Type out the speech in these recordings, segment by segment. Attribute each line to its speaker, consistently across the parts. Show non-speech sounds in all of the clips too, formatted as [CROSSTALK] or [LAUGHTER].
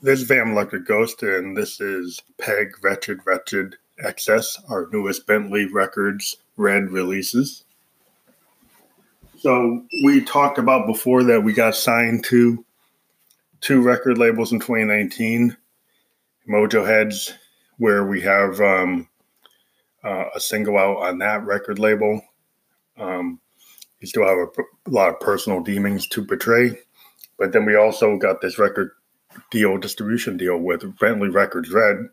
Speaker 1: This is Van Electric Ghost, and this is Peg Wretched Wretched Excess, our newest Bentley Records Red releases. So we talked about before that we got signed to two record labels in 2019, Mojo Heads, where we have um, uh, a single out on that record label. Um, we still have a, a lot of personal demons to portray, but then we also got this record deal, distribution deal with Bentley Records Red.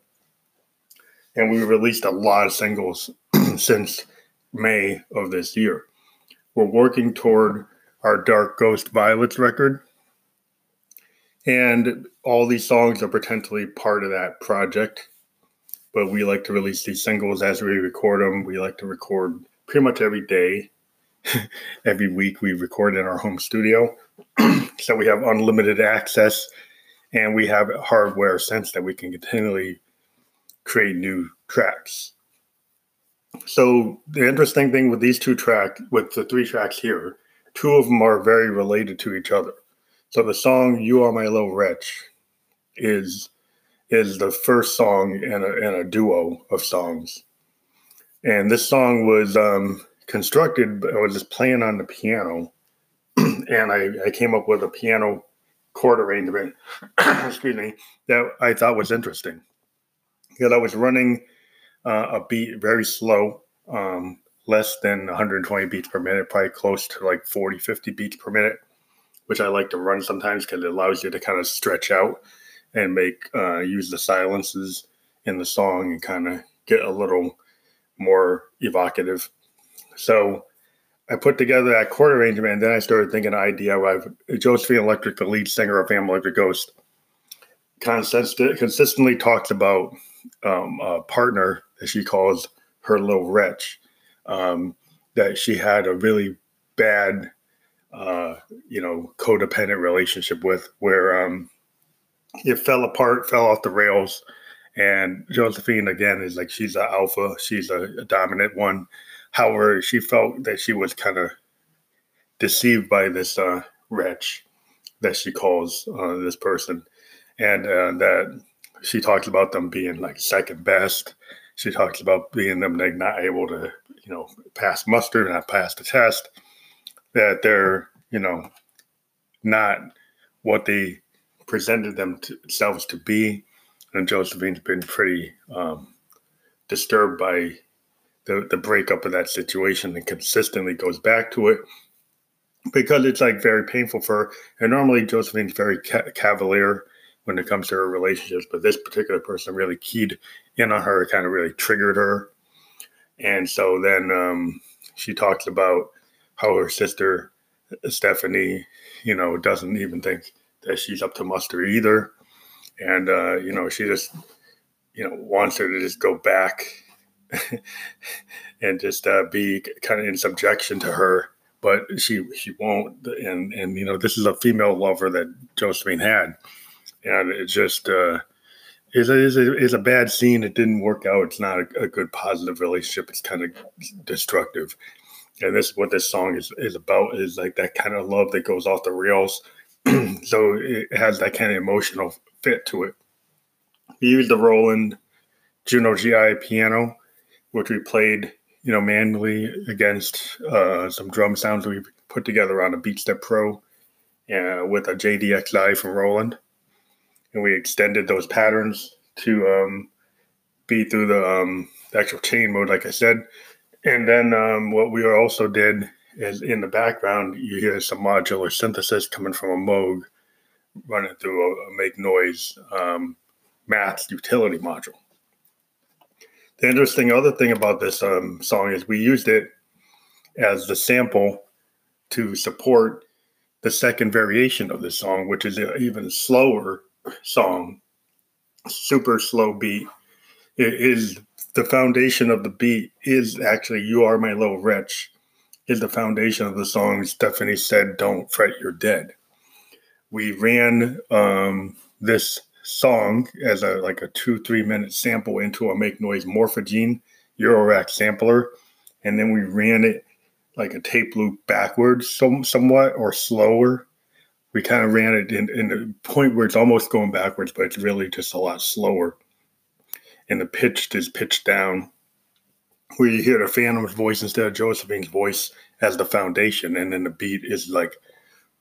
Speaker 1: And we released a lot of singles [CLEARS THROAT] since May of this year. We're working toward our Dark Ghost Violets record. And all these songs are potentially part of that project. But we like to release these singles as we record them. We like to record pretty much every day. [LAUGHS] every week we record in our home studio. [CLEARS THROAT] so we have unlimited access and we have hardware synths that we can continually create new tracks. So the interesting thing with these two tracks, with the three tracks here, two of them are very related to each other. So the song "You Are My Little Wretch" is is the first song in a, in a duo of songs, and this song was um, constructed. I was just playing on the piano, [CLEARS THROAT] and I, I came up with a piano chord arrangement, [CLEARS THROAT] excuse me, that I thought was interesting. Because I was running uh, a beat very slow, um, less than 120 beats per minute, probably close to like 40, 50 beats per minute, which I like to run sometimes because it allows you to kind of stretch out and make uh, use the silences in the song and kind of get a little more evocative. So I put together that chord arrangement, and then I started thinking idea. I've Josephine Electric, the lead singer of Family Electric Ghost, consistently talks about um, a partner that she calls her little wretch. Um, that she had a really bad, uh, you know, codependent relationship with, where um, it fell apart, fell off the rails. And Josephine again is like she's an alpha, she's a, a dominant one However, she felt that she was kind of deceived by this uh, wretch that she calls uh, this person, and uh, that she talks about them being like second best. She talks about being them like not able to, you know, pass muster, not pass the test. That they're, you know, not what they presented themselves to be. And Josephine's been pretty um, disturbed by the the breakup of that situation and consistently goes back to it because it's like very painful for her. And normally Josephine's very ca- cavalier when it comes to her relationships, but this particular person really keyed in on her, kind of really triggered her. And so then um, she talks about how her sister Stephanie, you know, doesn't even think that she's up to muster either, and uh, you know, she just you know wants her to just go back [LAUGHS] and just uh, be kind of in subjection to her. But she she won't, and and you know this is a female lover that Josephine had, and it just uh, is a, is a is a bad scene. It didn't work out. It's not a, a good positive relationship. It's kind of destructive, and this is what this song is is about. Is like that kind of love that goes off the rails. [CLEARS THROAT] so it has that kind of emotional fit to it. We used the Roland Juno GI piano which we played, you know, manually against uh, some drum sounds we put together on a BeatStep Pro uh, with a JDXI from Roland, and we extended those patterns to um, be through the, um, the actual chain mode, like I said. And then um, what we also did is in the background, you hear some modular synthesis coming from a Moog running through a, a make noise um, math utility module. The interesting other thing about this um, song is we used it as the sample to support the second variation of this song, which is an even slower song, super slow beat. It is the foundation of the beat is actually "You Are My Little Wretch" is the foundation of the song. Stephanie said, "Don't fret, you're dead." We ran um, this song as a like a two three minute sample into a make noise morphogene Eurorack sampler, and then we ran it like a tape loop backwards, some somewhat or slower, we kind of ran it in, in a point where it's almost going backwards, but it's really just a lot slower. And the pitch is pitched down, where you hear the Phantom's voice instead of Josephine's voice as the foundation, and then the beat is like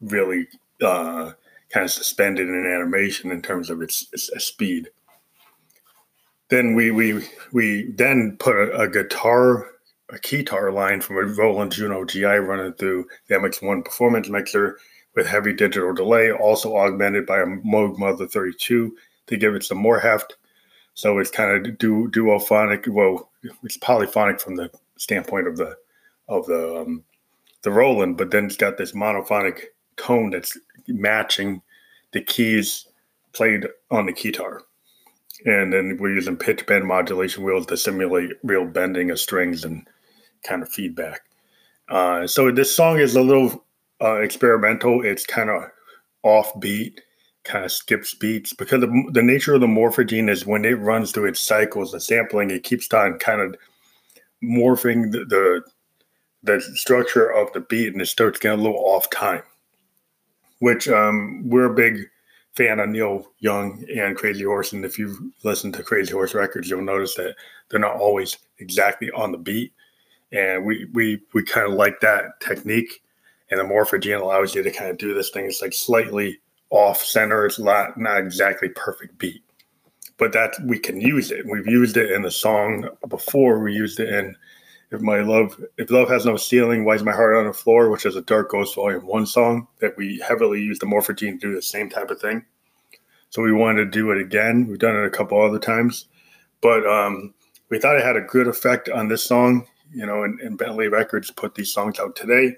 Speaker 1: really uh, kind of suspended in animation in terms of its, its speed. Then we we we then put a, a guitar a keytar line from a Roland Juno GI running through the MX1 performance mixer with heavy digital delay, also augmented by a Moog Mother 32 to give it some more heft. So it's kind of du- duophonic. Well, it's polyphonic from the standpoint of the of the um, the Roland, but then it's got this monophonic tone that's matching the keys played on the keytar. And then we're using pitch bend modulation wheels to simulate real bending of strings and kind of feedback. Uh, so this song is a little uh, experimental. It's kind of offbeat, kind of skips beats because the, the nature of the morphogene is when it runs through its cycles, the sampling, it keeps on kind of morphing the, the, the structure of the beat and it starts getting a little off time, which um, we're a big fan of Neil Young and Crazy Horse. And if you've listened to Crazy Horse records, you'll notice that they're not always exactly on the beat. And we we we kind of like that technique. And the morphogene allows you to kind of do this thing. It's like slightly off center. It's not not exactly perfect beat. But that we can use it. We've used it in the song before. We used it in if my love if love has no ceiling, why is my heart on the floor, which is a Dark Ghost Volume One song that we heavily use the morphogene to do the same type of thing. So we wanted to do it again. We've done it a couple other times, but um, we thought it had a good effect on this song you know, and, and Bentley Records put these songs out today.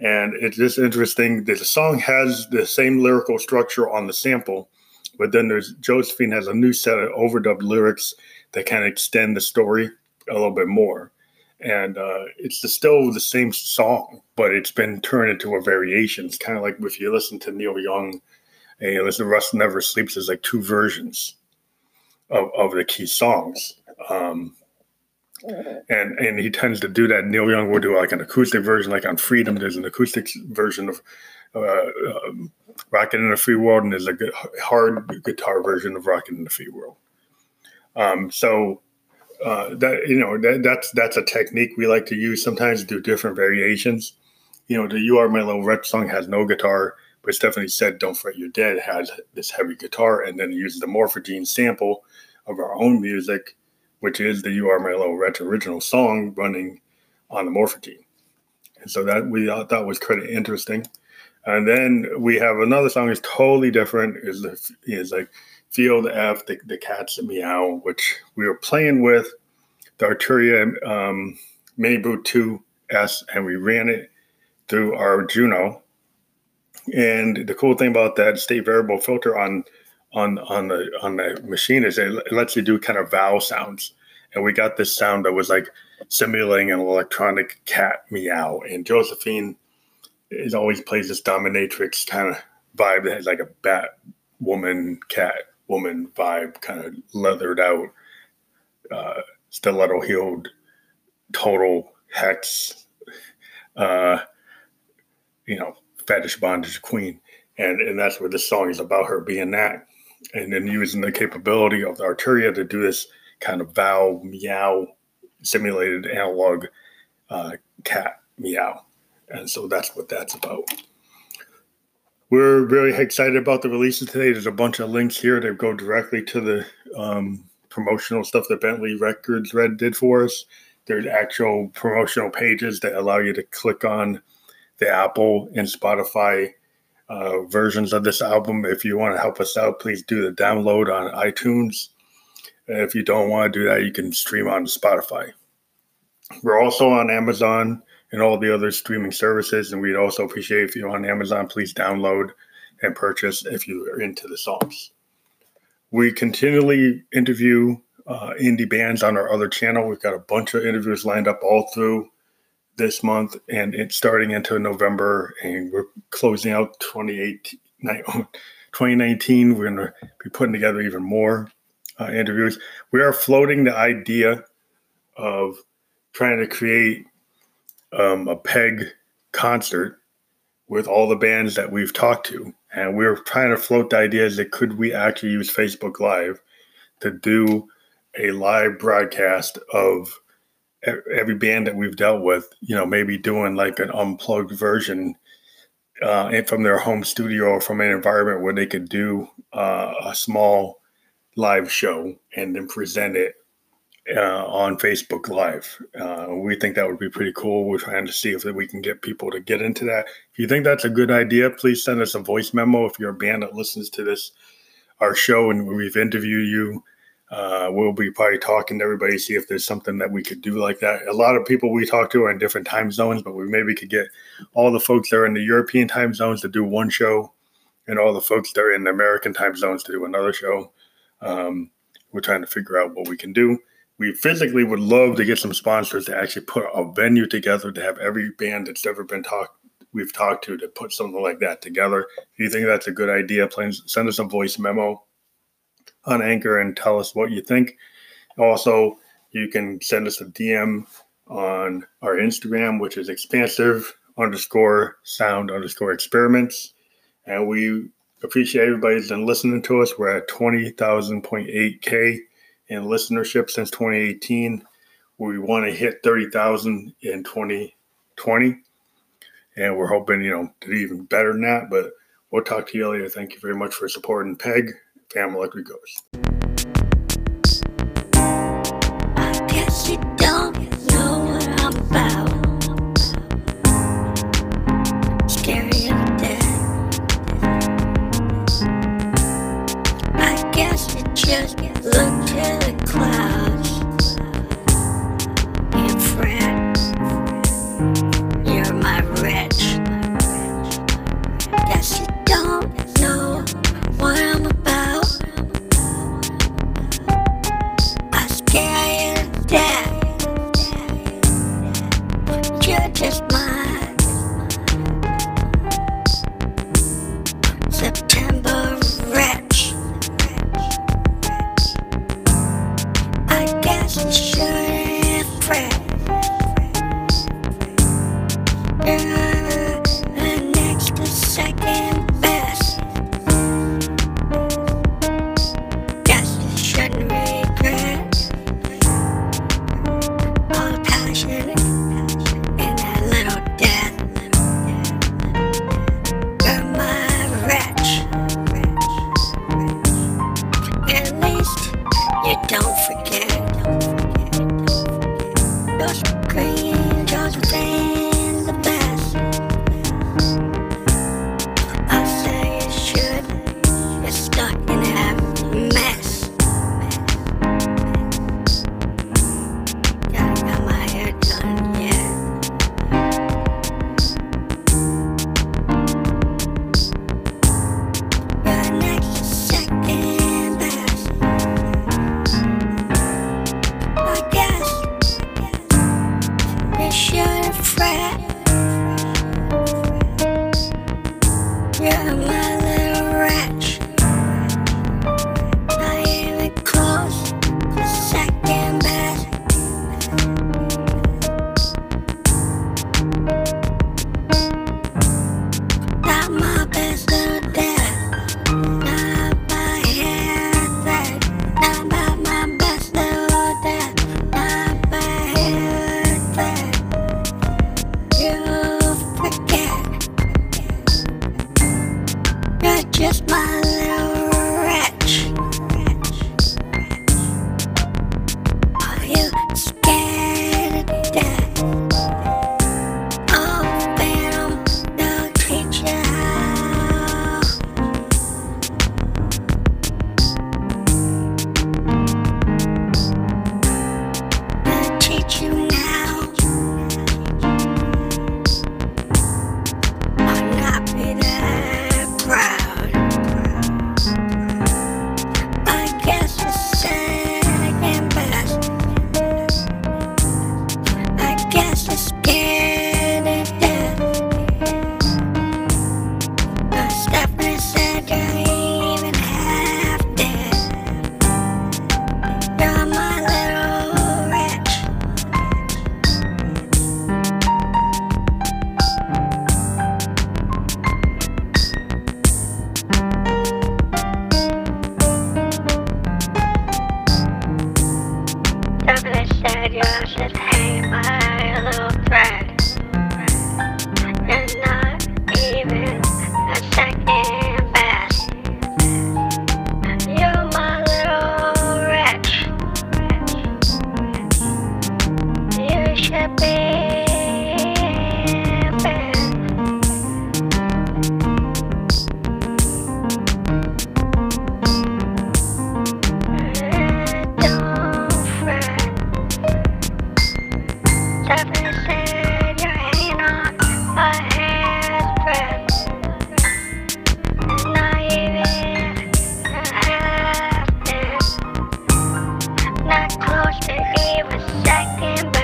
Speaker 1: And it's just interesting that the song has the same lyrical structure on the sample, but then there's Josephine has a new set of overdubbed lyrics that kind of extend the story a little bit more. And uh, it's still the same song, but it's been turned into a variation. It's kind of like if you listen to Neil Young and you listen to Rust Never Sleeps, there's like two versions of, of the key songs. Um, and and he tends to do that. Neil Young will do like an acoustic version, like on Freedom. There's an acoustic version of uh, um, "Rocking in the Free World," and there's a good, hard guitar version of "Rocking in the Free World." Um, so uh, that you know that, that's that's a technique we like to use. Sometimes do different variations. You know, the "You Are My Little Wretch" song has no guitar, but Stephanie said "Don't Fret You're Dead" has this heavy guitar, and then uses the Morphogene sample of our own music which is the You Are My Little Wretch original song running on the Morphogene. And so that we thought was kind of interesting. And then we have another song is totally different. Is is like Field F, the, the Cat's Meow, which we were playing with the Arturia um, MiniBrute 2S, and we ran it through our Juno. And the cool thing about that state variable filter on on on the on the machine is it lets you do kind of vowel sounds, and we got this sound that was like simulating an electronic cat meow. And Josephine is always plays this dominatrix kind of vibe that has like a bat woman cat woman vibe, kind of leathered out, uh, stiletto heeled, total hex, uh, you know, fetish bondage queen. And, and that's what this song is about her being that and then using the capability of the Arturia to do this kind of vowel meow simulated analog uh, cat meow. And so that's what that's about. We're very excited about the releases today. There's a bunch of links here that go directly to the um, promotional stuff that Bentley Records Red did for us. There's actual promotional pages that allow you to click on the Apple and Spotify uh, versions of this album. If you want to help us out, please do the download on iTunes. If you don't want to do that, you can stream on Spotify. We're also on Amazon and all the other streaming services. And we'd also appreciate if you're on Amazon, please download and purchase if you are into the songs. We continually interview uh, indie bands on our other channel. We've got a bunch of interviews lined up all through this month and it's starting into November and we're closing out 2019. We're going to be putting together even more uh, interviews. We are floating the idea of trying to create um, a peg concert with all the bands that we've talked to. And we were trying to float the idea that could we actually use Facebook Live to do a live broadcast of every band that we've dealt with, you know, maybe doing like an unplugged version uh, from their home studio or from an environment where they could do uh, a small live show and then present it uh, on Facebook Live. Uh, we think that would be pretty cool. We're trying to see if we can get people to get into that. If you think that's a good idea, please send us a voice memo. If you're a band that listens to this, our show, and we've interviewed you, uh, we'll be probably talking to everybody, see if there's something that we could do like that. A lot of people we talk to are in different time zones, but we maybe could get all the folks that are in the European time zones to do one show, and all the folks that are in the American time zones to do another show. Um, we're trying to figure out what we can do. We physically would love to get some sponsors to actually put a venue together to have every band that's ever been talked we've talked to to put something like that together. If you think that's a good idea, please send us a voice memo on Anchor and tell us what you think. Also, you can send us a DM on our Instagram, which is expansive underscore sound underscore experiments. And we appreciate everybody that's been listening to us. We're at 20,000.8K in listenership since 2018. We want to hit 30,000 in 2020. And we're hoping, you know, to do even better than that. But we'll talk to you later. Thank you very much for supporting PEG. Family Electric Ghost. man.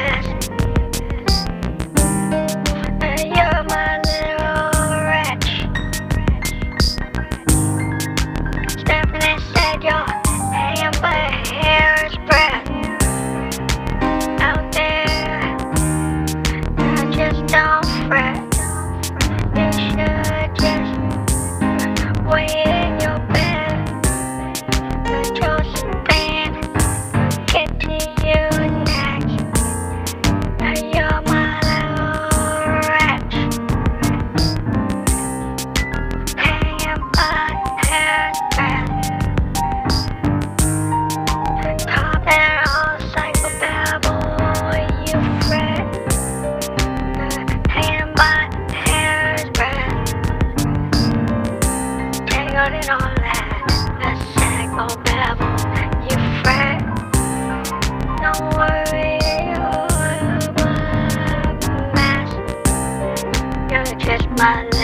Speaker 1: my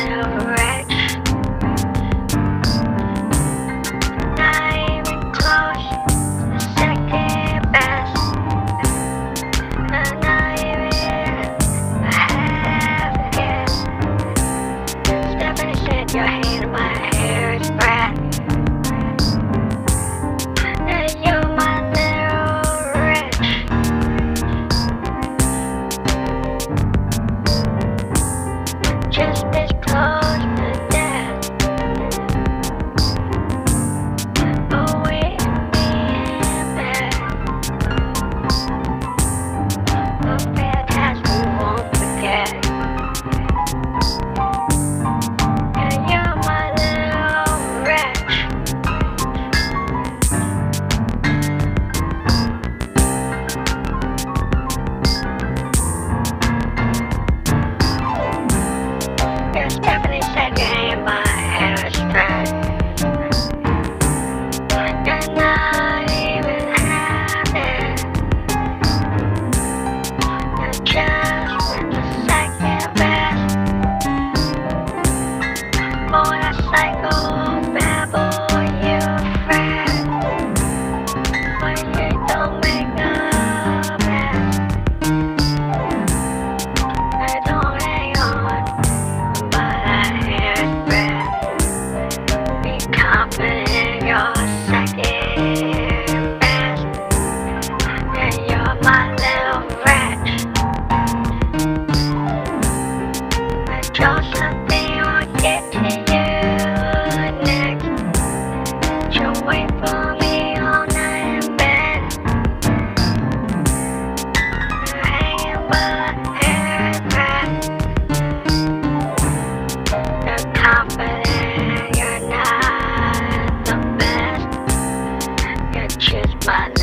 Speaker 2: You're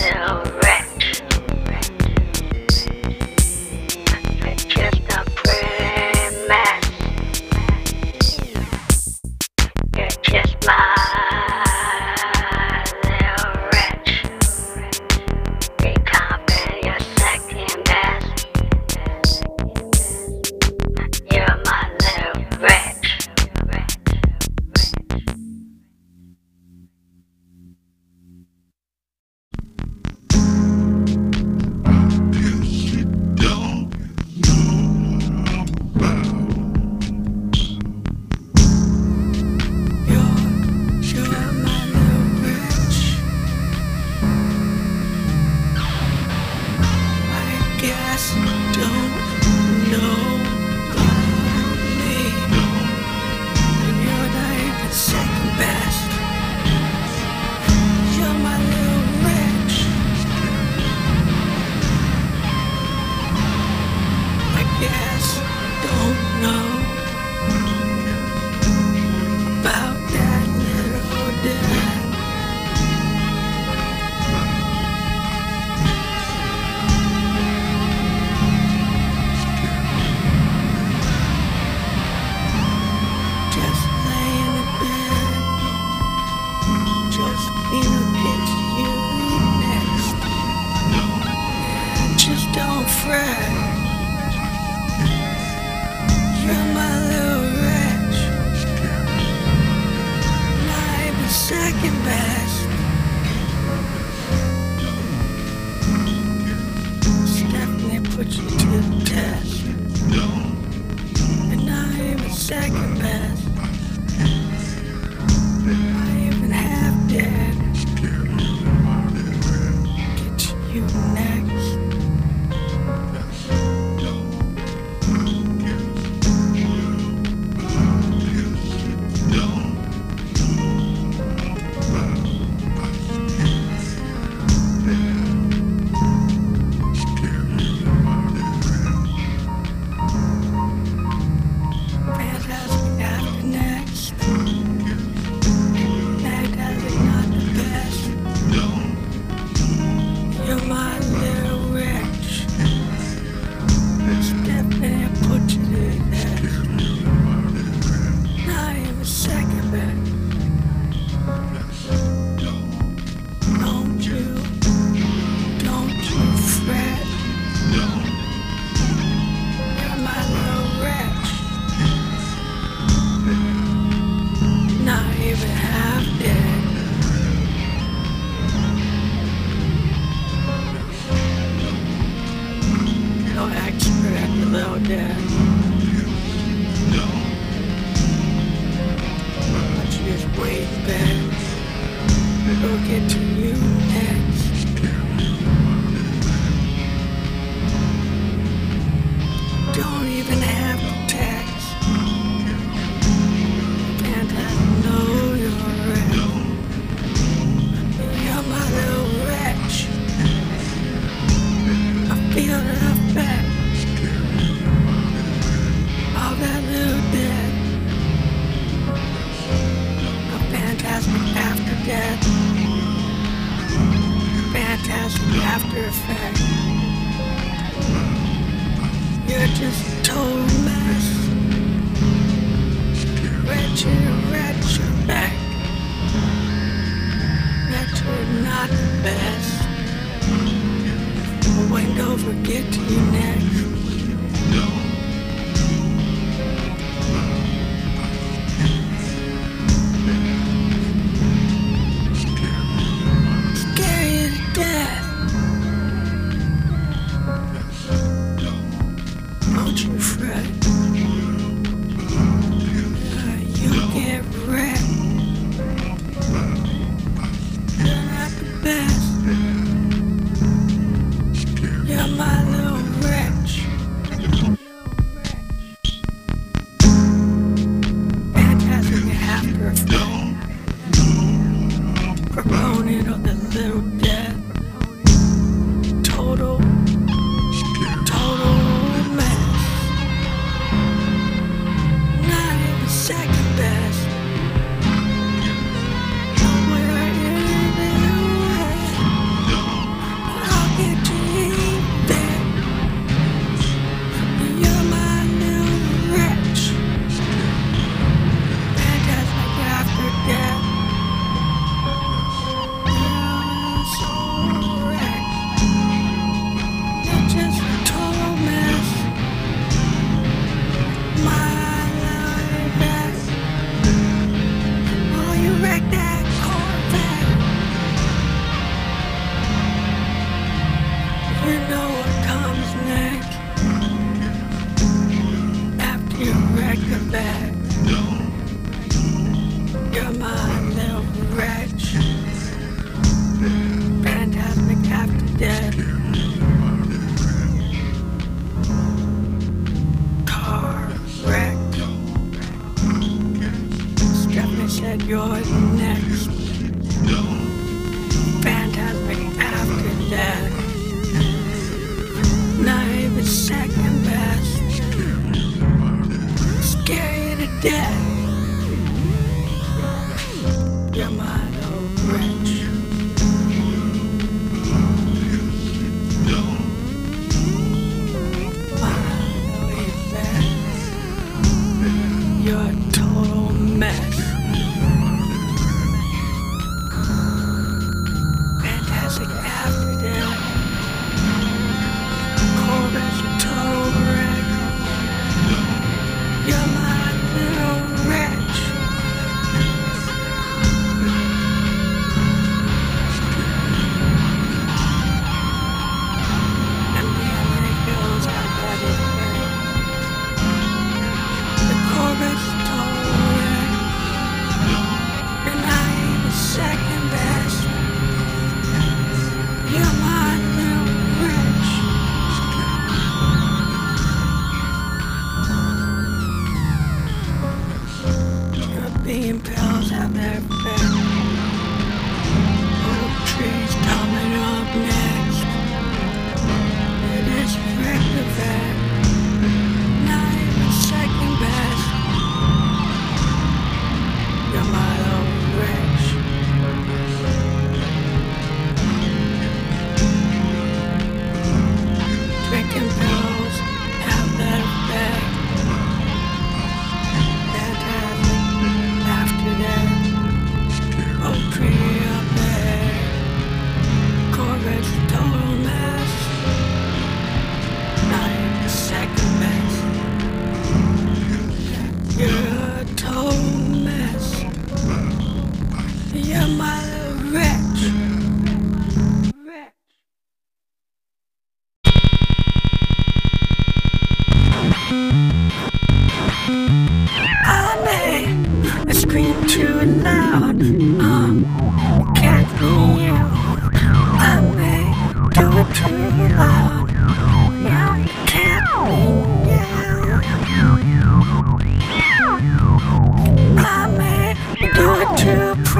Speaker 2: my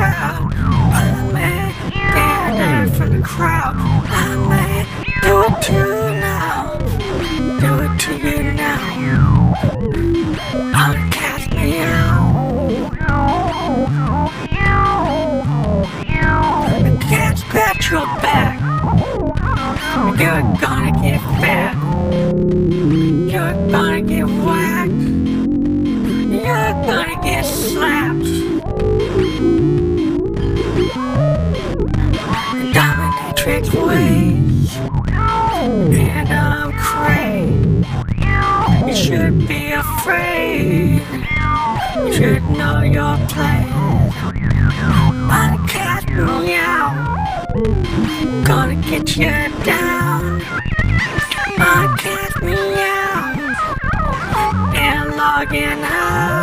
Speaker 2: too proud. I may stand for the crowd. I may do it too Ways. And I'm crazy. You should be afraid. Should know your place. I'll cast me out. Gonna get you down. I'll cast me out. And logging out.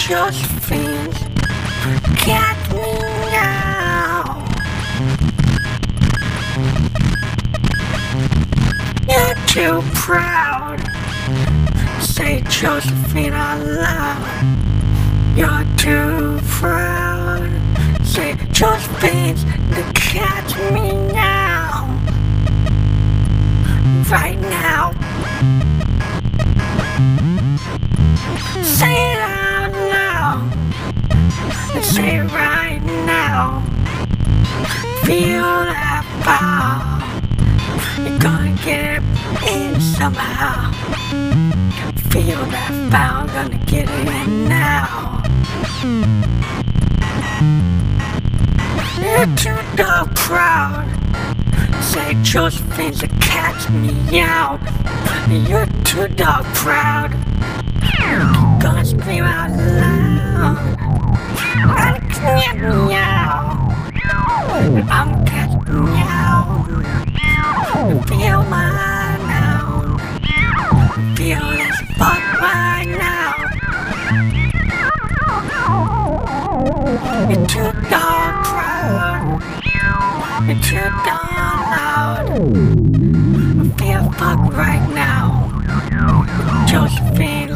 Speaker 2: Say Josephine. Catch me now. You're too proud. Say Josephine out loud. You're too proud. Say Josephine to catch me now. Right now. Say it out loud. Say it right now. Feel that power. You're gonna get it in somehow. Feel that power, gonna get it in now. You're too dog proud. Say Josephine to catch me out. You're too dog proud. Gonna scream out loud. I'm catching meow. I'm catching meow. Feel my now. Feel this fuck right now. You're too dog proud. You're too dog loud. Feel fuck right now. Josephine,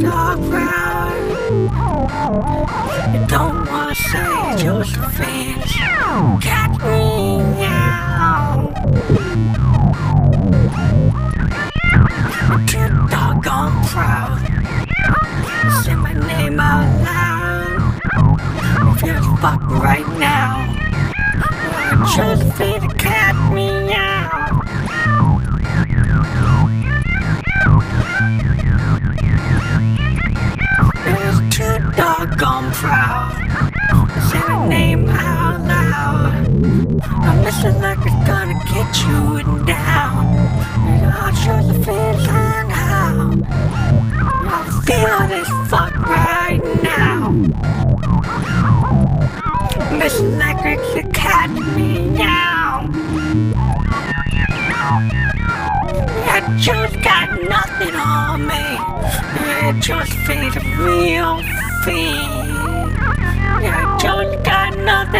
Speaker 2: dog proud. You don't wanna say Josephine. Catch me now. I'm too doggone proud. Say my name out loud. Feel fuck right now. Josephine, catch me doggone proud. Say my name out loud. I'm missing like it's gonna get you down. And I'll show the line how. I feel this fuck right now. Miss Electric to catch me now. I just got nothing on me. I just feel the real I just